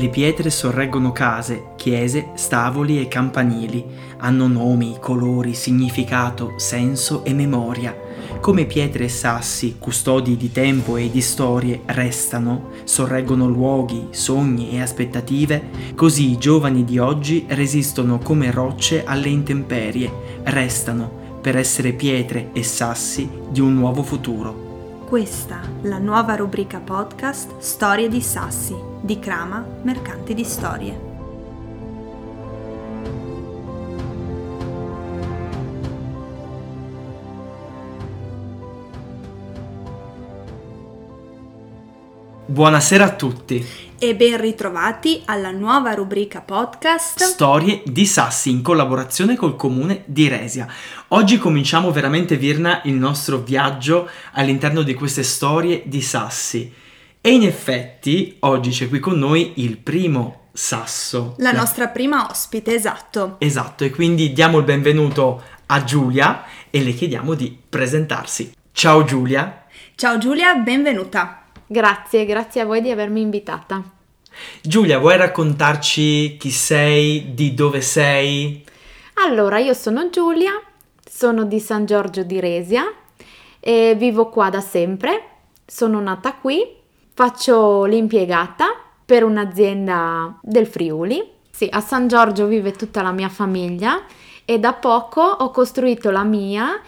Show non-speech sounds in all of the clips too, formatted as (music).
Le pietre sorreggono case, chiese, stavoli e campanili. Hanno nomi, colori, significato, senso e memoria. Come pietre e sassi, custodi di tempo e di storie, restano, sorreggono luoghi, sogni e aspettative, così i giovani di oggi resistono come rocce alle intemperie, restano per essere pietre e sassi di un nuovo futuro. Questa, la nuova rubrica podcast Storie di Sassi, di Crama, Mercanti di Storie. Buonasera a tutti. E ben ritrovati alla nuova rubrica podcast Storie di Sassi in collaborazione col comune di Resia. Oggi cominciamo veramente Virna il nostro viaggio all'interno di queste storie di Sassi. E in effetti oggi c'è qui con noi il primo sasso. La nostra prima ospite, esatto. Esatto, e quindi diamo il benvenuto a Giulia e le chiediamo di presentarsi. Ciao Giulia. Ciao Giulia, benvenuta. Grazie, grazie a voi di avermi invitata. Giulia, vuoi raccontarci chi sei, di dove sei? Allora, io sono Giulia, sono di San Giorgio di Resia e vivo qua da sempre. Sono nata qui, faccio l'impiegata per un'azienda del Friuli. Sì, a San Giorgio vive tutta la mia famiglia e da poco ho costruito la mia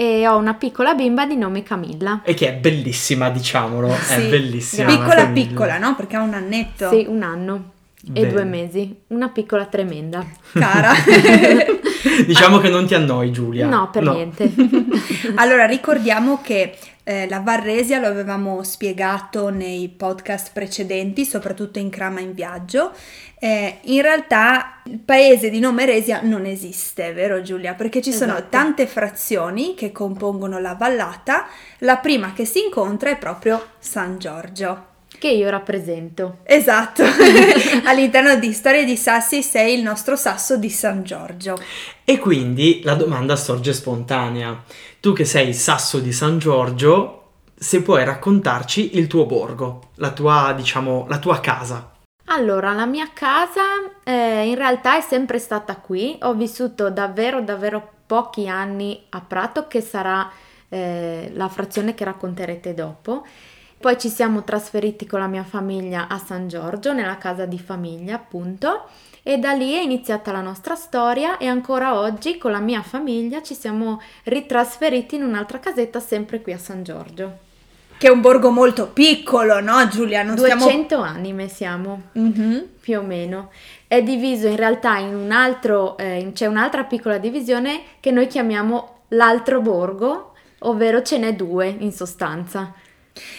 e ho una piccola bimba di nome Camilla. E che è bellissima, diciamolo, Sì, è bellissima. Piccola Camilla. piccola, no? Perché ha un annetto. Sì, un anno e Bene. due mesi. Una piccola tremenda. Cara. (laughs) Diciamo che non ti annoi Giulia. No, per niente. (laughs) allora, ricordiamo che eh, la Varresia lo avevamo spiegato nei podcast precedenti, soprattutto in Crama in Viaggio. Eh, in realtà il paese di nome Resia non esiste, vero Giulia? Perché ci sono Esatto. tante frazioni che compongono la vallata. La prima che si incontra è proprio San Giorgio. Che io rappresento. Esatto, (laughs) (laughs) all'interno di Storie di Sassi sei il nostro sasso di San Giorgio. E quindi la domanda sorge spontanea. Tu che sei il sasso di San Giorgio, se puoi raccontarci il tuo borgo, la tua, diciamo, la tua casa. Allora, la mia casa eh, in realtà è sempre stata qui. Ho vissuto davvero, davvero pochi anni a Prato, che sarà eh, la frazione che racconterete dopo. Poi ci siamo trasferiti con la mia famiglia a San Giorgio, nella casa di famiglia, appunto. E da lì è iniziata la nostra storia e ancora oggi con la mia famiglia ci siamo ritrasferiti in un'altra casetta sempre qui a San Giorgio. Che è un borgo molto piccolo, no Giulia? Non 200 anime siamo. Mhm. più o meno. È diviso in realtà in un altro, eh, c'è un'altra piccola divisione che noi chiamiamo l'altro borgo, ovvero ce n'è due in sostanza.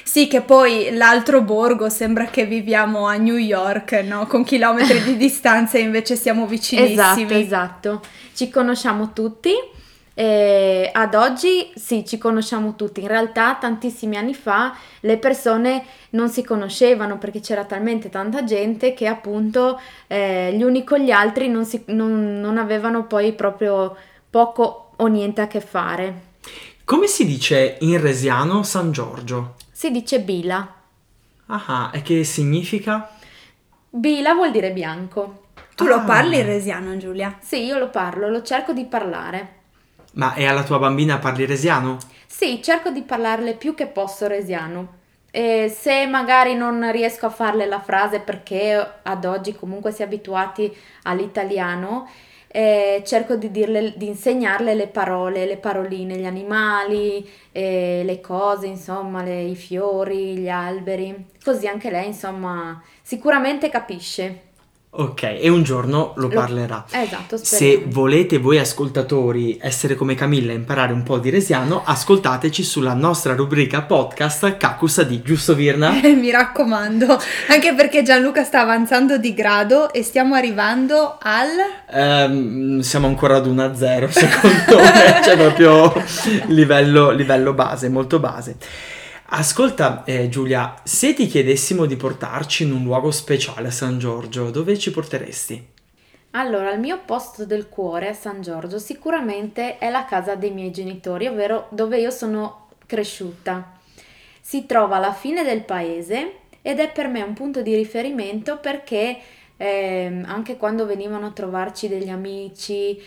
Sì, che poi l'altro borgo sembra che viviamo a New York, no? Con chilometri di (laughs) distanza e invece siamo vicinissimi. Esatto, esatto. Ci conosciamo tutti. e ad oggi sì, ci conosciamo tutti. In realtà tantissimi anni fa le persone non si conoscevano perché c'era talmente tanta gente che appunto eh, gli uni con gli altri non, si- non- non avevano poi proprio poco o niente a che fare. Come si dice in resiano San Giorgio? Si dice bila. Ah, e che significa? Bila vuol dire bianco. Tu lo Ah. parli in resiano, Giulia? Sì, io lo parlo, lo cerco di parlare. Ma e alla tua bambina parli resiano? Sì, cerco di parlarle più che posso resiano. E se magari non riesco a farle la frase perché ad oggi comunque si è abituati all'italiano, eh, cerco di dirle, di insegnarle le parole, le paroline, gli animali, eh, le cose, insomma, le- i fiori, gli alberi. Così anche lei, insomma, sicuramente capisce. Ok, e un giorno lo Lo- parlerà. Esatto, Se speriamo. volete voi ascoltatori essere come Camilla e imparare un po' di resiano, ascoltateci sulla nostra rubrica podcast Kakusa di giusto Virna? (laughs) Mi raccomando, anche perché Gianluca sta avanzando di grado e stiamo arrivando al... Ehm, siamo ancora ad 1-0 secondo me, c'è proprio (laughs) livello, livello base, molto base. Ascolta eh, Giulia, se ti chiedessimo di portarci in un luogo speciale a San Giorgio, dove ci porteresti? Allora, il mio posto del cuore a San Giorgio sicuramente è la casa dei miei genitori, ovvero dove io sono cresciuta. Si trova alla fine del paese ed è per me un punto di riferimento perché eh, anche quando venivano a trovarci degli amici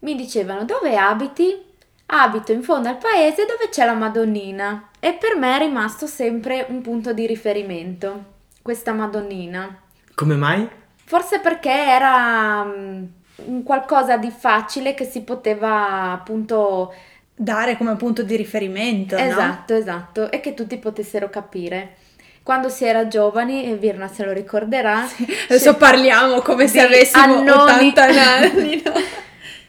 mi dicevano dove abiti? Abito in fondo al paese dove c'è la Madonnina e per me è rimasto sempre un punto di riferimento questa Madonnina. Come mai? Forse perché era um, qualcosa di facile che si poteva appunto dare come punto di riferimento. Esatto, no? esatto, e che tutti potessero capire. Quando si era giovani, e Virna se lo ricorderà, (laughs) sì. adesso parliamo come se avessimo annoni. 80 (laughs) anni. No?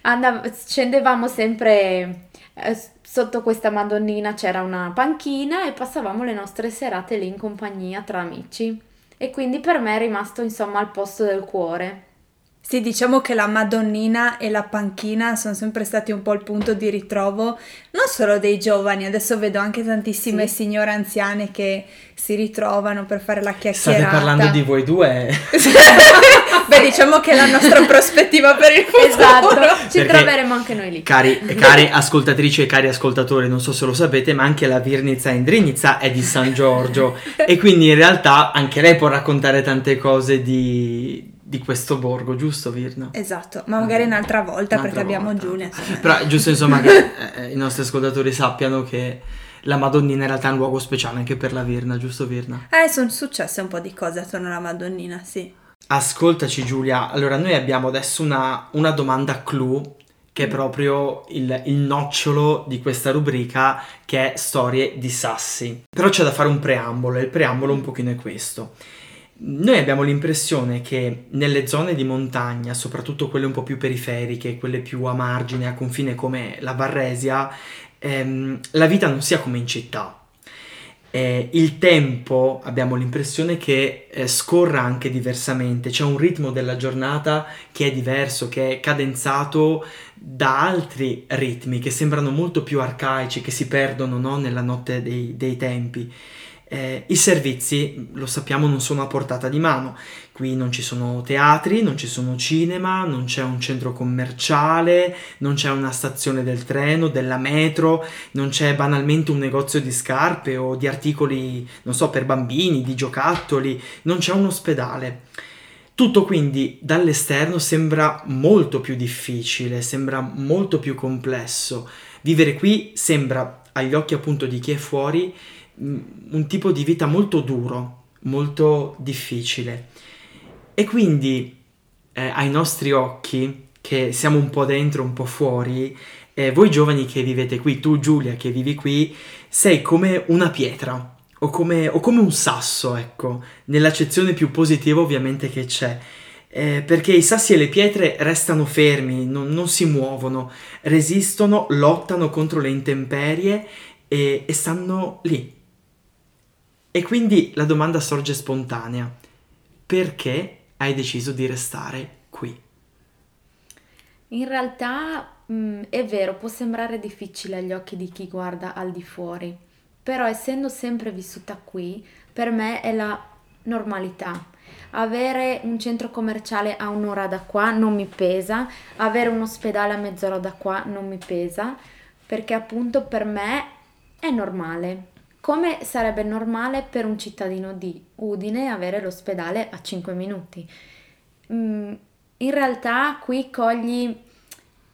Andav- scendevamo sempre eh, sotto questa Madonnina, c'era una panchina e passavamo le nostre serate lì in compagnia tra amici. E quindi per me è rimasto insomma al posto del cuore. Sì, diciamo che la Madonnina e la panchina sono sempre stati un po' il punto di ritrovo non solo dei giovani, adesso vedo anche tantissime sì. signore anziane che si ritrovano per fare la chiacchierata. State parlando di voi due? (laughs) Beh, diciamo che è la nostra (laughs) prospettiva per il futuro. Esatto, ci Perché, troveremo anche noi lì. Cari, (laughs) cari ascoltatrici e cari ascoltatori, non so se lo sapete, ma anche la Virnizza Indrinizza è di San Giorgio e quindi in realtà anche lei può raccontare tante cose di di questo borgo, giusto Virna? Esatto, ma magari un'altra volta un'altra perché volta. abbiamo Giulia. Però giusto insomma che eh, i nostri ascoltatori sappiano che la Madonnina in realtà è un luogo speciale anche per la Virna, giusto Virna? Eh, sono successe un po' di cose attorno alla Madonnina, sì. Ascoltaci Giulia, allora noi abbiamo adesso una, una domanda clou che è proprio il, il, nocciolo di questa rubrica che è storie di sassi. Però c'è da fare un preambolo e il preambolo un pochino è questo. Noi abbiamo l'impressione che nelle zone di montagna, soprattutto quelle un po' più periferiche, quelle più a margine, a confine come la Barresia, ehm, la vita non sia come in città. Eh, il tempo abbiamo l'impressione che eh, scorra anche diversamente, c'è un ritmo della giornata che è diverso, che è cadenzato da altri ritmi che sembrano molto più arcaici, che si perdono no? nella notte dei, dei tempi. Eh, I servizi, lo sappiamo, non sono a portata di mano. Qui non ci sono teatri, non ci sono cinema, non c'è un centro commerciale, non c'è una stazione del treno, della metro, non c'è banalmente un negozio di scarpe o di articoli, non so, per bambini, di giocattoli, non c'è un ospedale. Tutto quindi dall'esterno sembra molto più difficile, sembra molto più complesso. Vivere qui sembra, agli occhi appunto di chi è fuori, un tipo di vita molto duro, molto difficile. E quindi eh, ai nostri occhi, che siamo un po' dentro, un po' fuori, eh, voi giovani che vivete qui, tu Giulia che vivi qui, sei come una pietra o come, o come un sasso, ecco, nell'accezione più positiva ovviamente che c'è. Eh, perché i sassi e le pietre restano fermi, non, non, si muovono, resistono, lottano contro le intemperie e, e stanno lì, e quindi la domanda sorge spontanea. Perché hai deciso di restare qui? In realtà mh, mm, è vero, può sembrare difficile agli occhi di chi guarda al di fuori, però essendo sempre vissuta qui, per me è la normalità. Avere un centro commerciale a un'ora da qua non mi pesa, avere un ospedale a mezz'ora da qua non mi pesa, perché appunto per me è normale come sarebbe normale per un cittadino di Udine avere l'ospedale a 5 minuti. Mm, in realtà qui cogli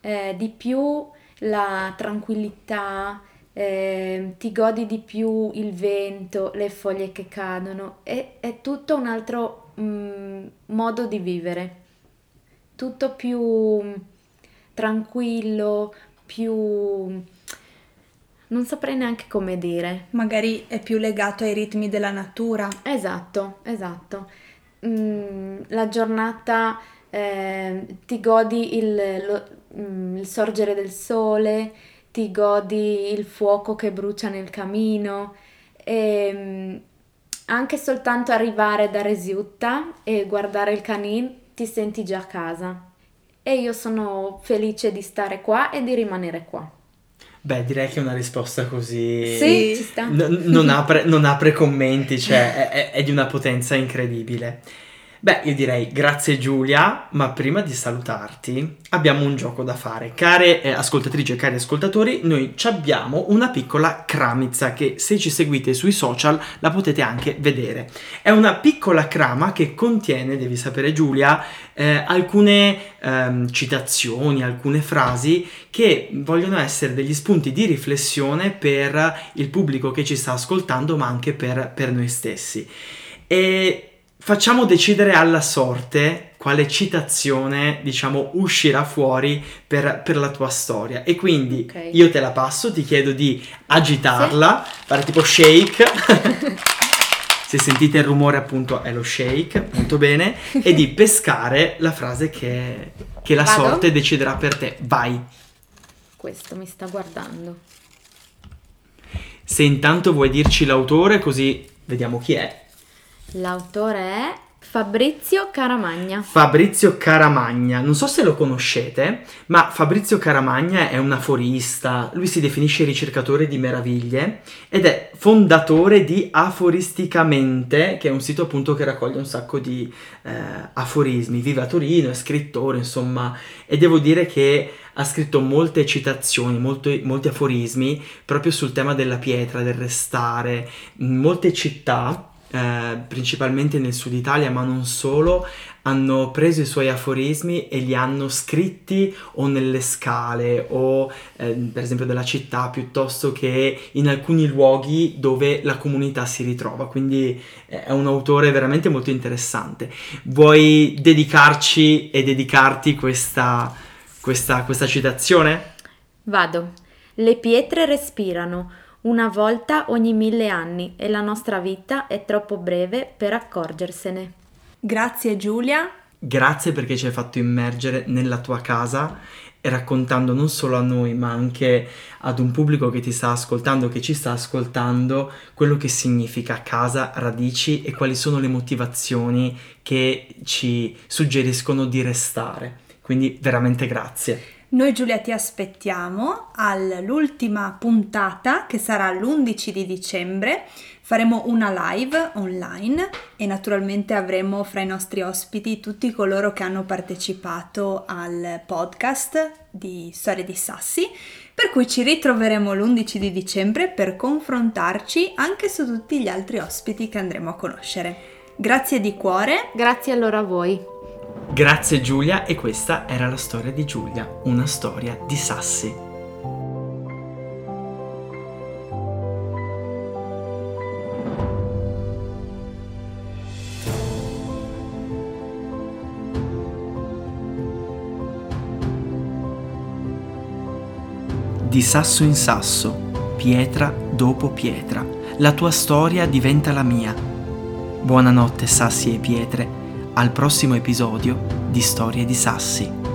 eh, di più la tranquillità, eh, ti godi di più il vento, le foglie che cadono, è, è tutto un altro mm, modo di vivere, tutto più tranquillo, più non saprei neanche come dire. Magari è più legato ai ritmi della natura. Esatto, esatto. Mm, la giornata eh, ti godi il, lo, mm, il, sorgere del sole, ti godi il fuoco che brucia nel camino e mm, anche soltanto arrivare da Resiutta e guardare il canin ti senti già a casa. E io sono felice di stare qua e di rimanere qua. Beh, direi che una risposta così sì, ci sta. N- non, (laughs) apre, non, apre, commenti, cioè è, è, di una potenza incredibile. Beh, io direi grazie Giulia, ma prima di salutarti abbiamo un gioco da fare. Care eh, ascoltatrici e cari ascoltatori, noi abbiamo una piccola cramizza che se ci seguite sui social la potete anche vedere. È una piccola crama che contiene, devi sapere Giulia, eh, alcune ehm, citazioni, alcune frasi che vogliono essere degli spunti di riflessione per il pubblico che ci sta ascoltando, ma anche per, per noi stessi. E facciamo decidere alla sorte quale citazione, diciamo, uscirà fuori per, per la tua storia. E quindi okay. io te la passo, ti chiedo di agitarla, sì. fare tipo shake. (laughs) Se sentite il rumore appunto è lo shake, molto bene, e di pescare la frase che, che la Vado? sorte deciderà per te. Vai. Questo mi sta guardando. Se intanto vuoi dirci l'autore così vediamo chi è. L'autore è Fabrizio Caramagna. Fabrizio Caramagna, non so se lo conoscete, ma Fabrizio Caramagna è un aforista, lui si definisce ricercatore di meraviglie ed è fondatore di Aforisticamente, che è un sito appunto che raccoglie un sacco di eh, aforismi. Vive a Torino, è scrittore, insomma, e devo dire che ha scritto molte citazioni, molti, molti aforismi proprio sul tema della pietra, del restare, molte città eh, principalmente nel sud Italia, ma non solo, hanno preso i suoi aforismi e li hanno scritti o nelle scale o eh, per esempio della città piuttosto che in alcuni luoghi dove la comunità si ritrova. Quindi eh, è un autore veramente molto interessante. Vuoi dedicarci e dedicarti questa, questa, questa citazione? Vado. Le pietre respirano una volta ogni mille anni e la nostra vita è troppo breve per accorgersene. Grazie Giulia. Grazie perché ci hai fatto immergere nella tua casa raccontando non solo a noi ma anche ad un pubblico che ti sta ascoltando, che ci sta ascoltando, quello che significa casa, radici e quali sono le motivazioni che ci suggeriscono di restare. Quindi veramente grazie. Noi Giulia ti aspettiamo all'ultima puntata che sarà l'11 di dicembre. Faremo una live online e naturalmente avremo fra i nostri ospiti tutti coloro che hanno partecipato al podcast di Storie di Sassi, per cui ci ritroveremo l'11 di dicembre per confrontarci anche su tutti gli altri ospiti che andremo a conoscere. Grazie di cuore. Grazie allora a voi. Grazie Giulia e questa era la storia di Giulia, una storia di sassi. Di sasso in sasso, pietra dopo pietra, la tua storia diventa la mia. Buonanotte sassi e pietre al prossimo episodio di Storie di Sassi.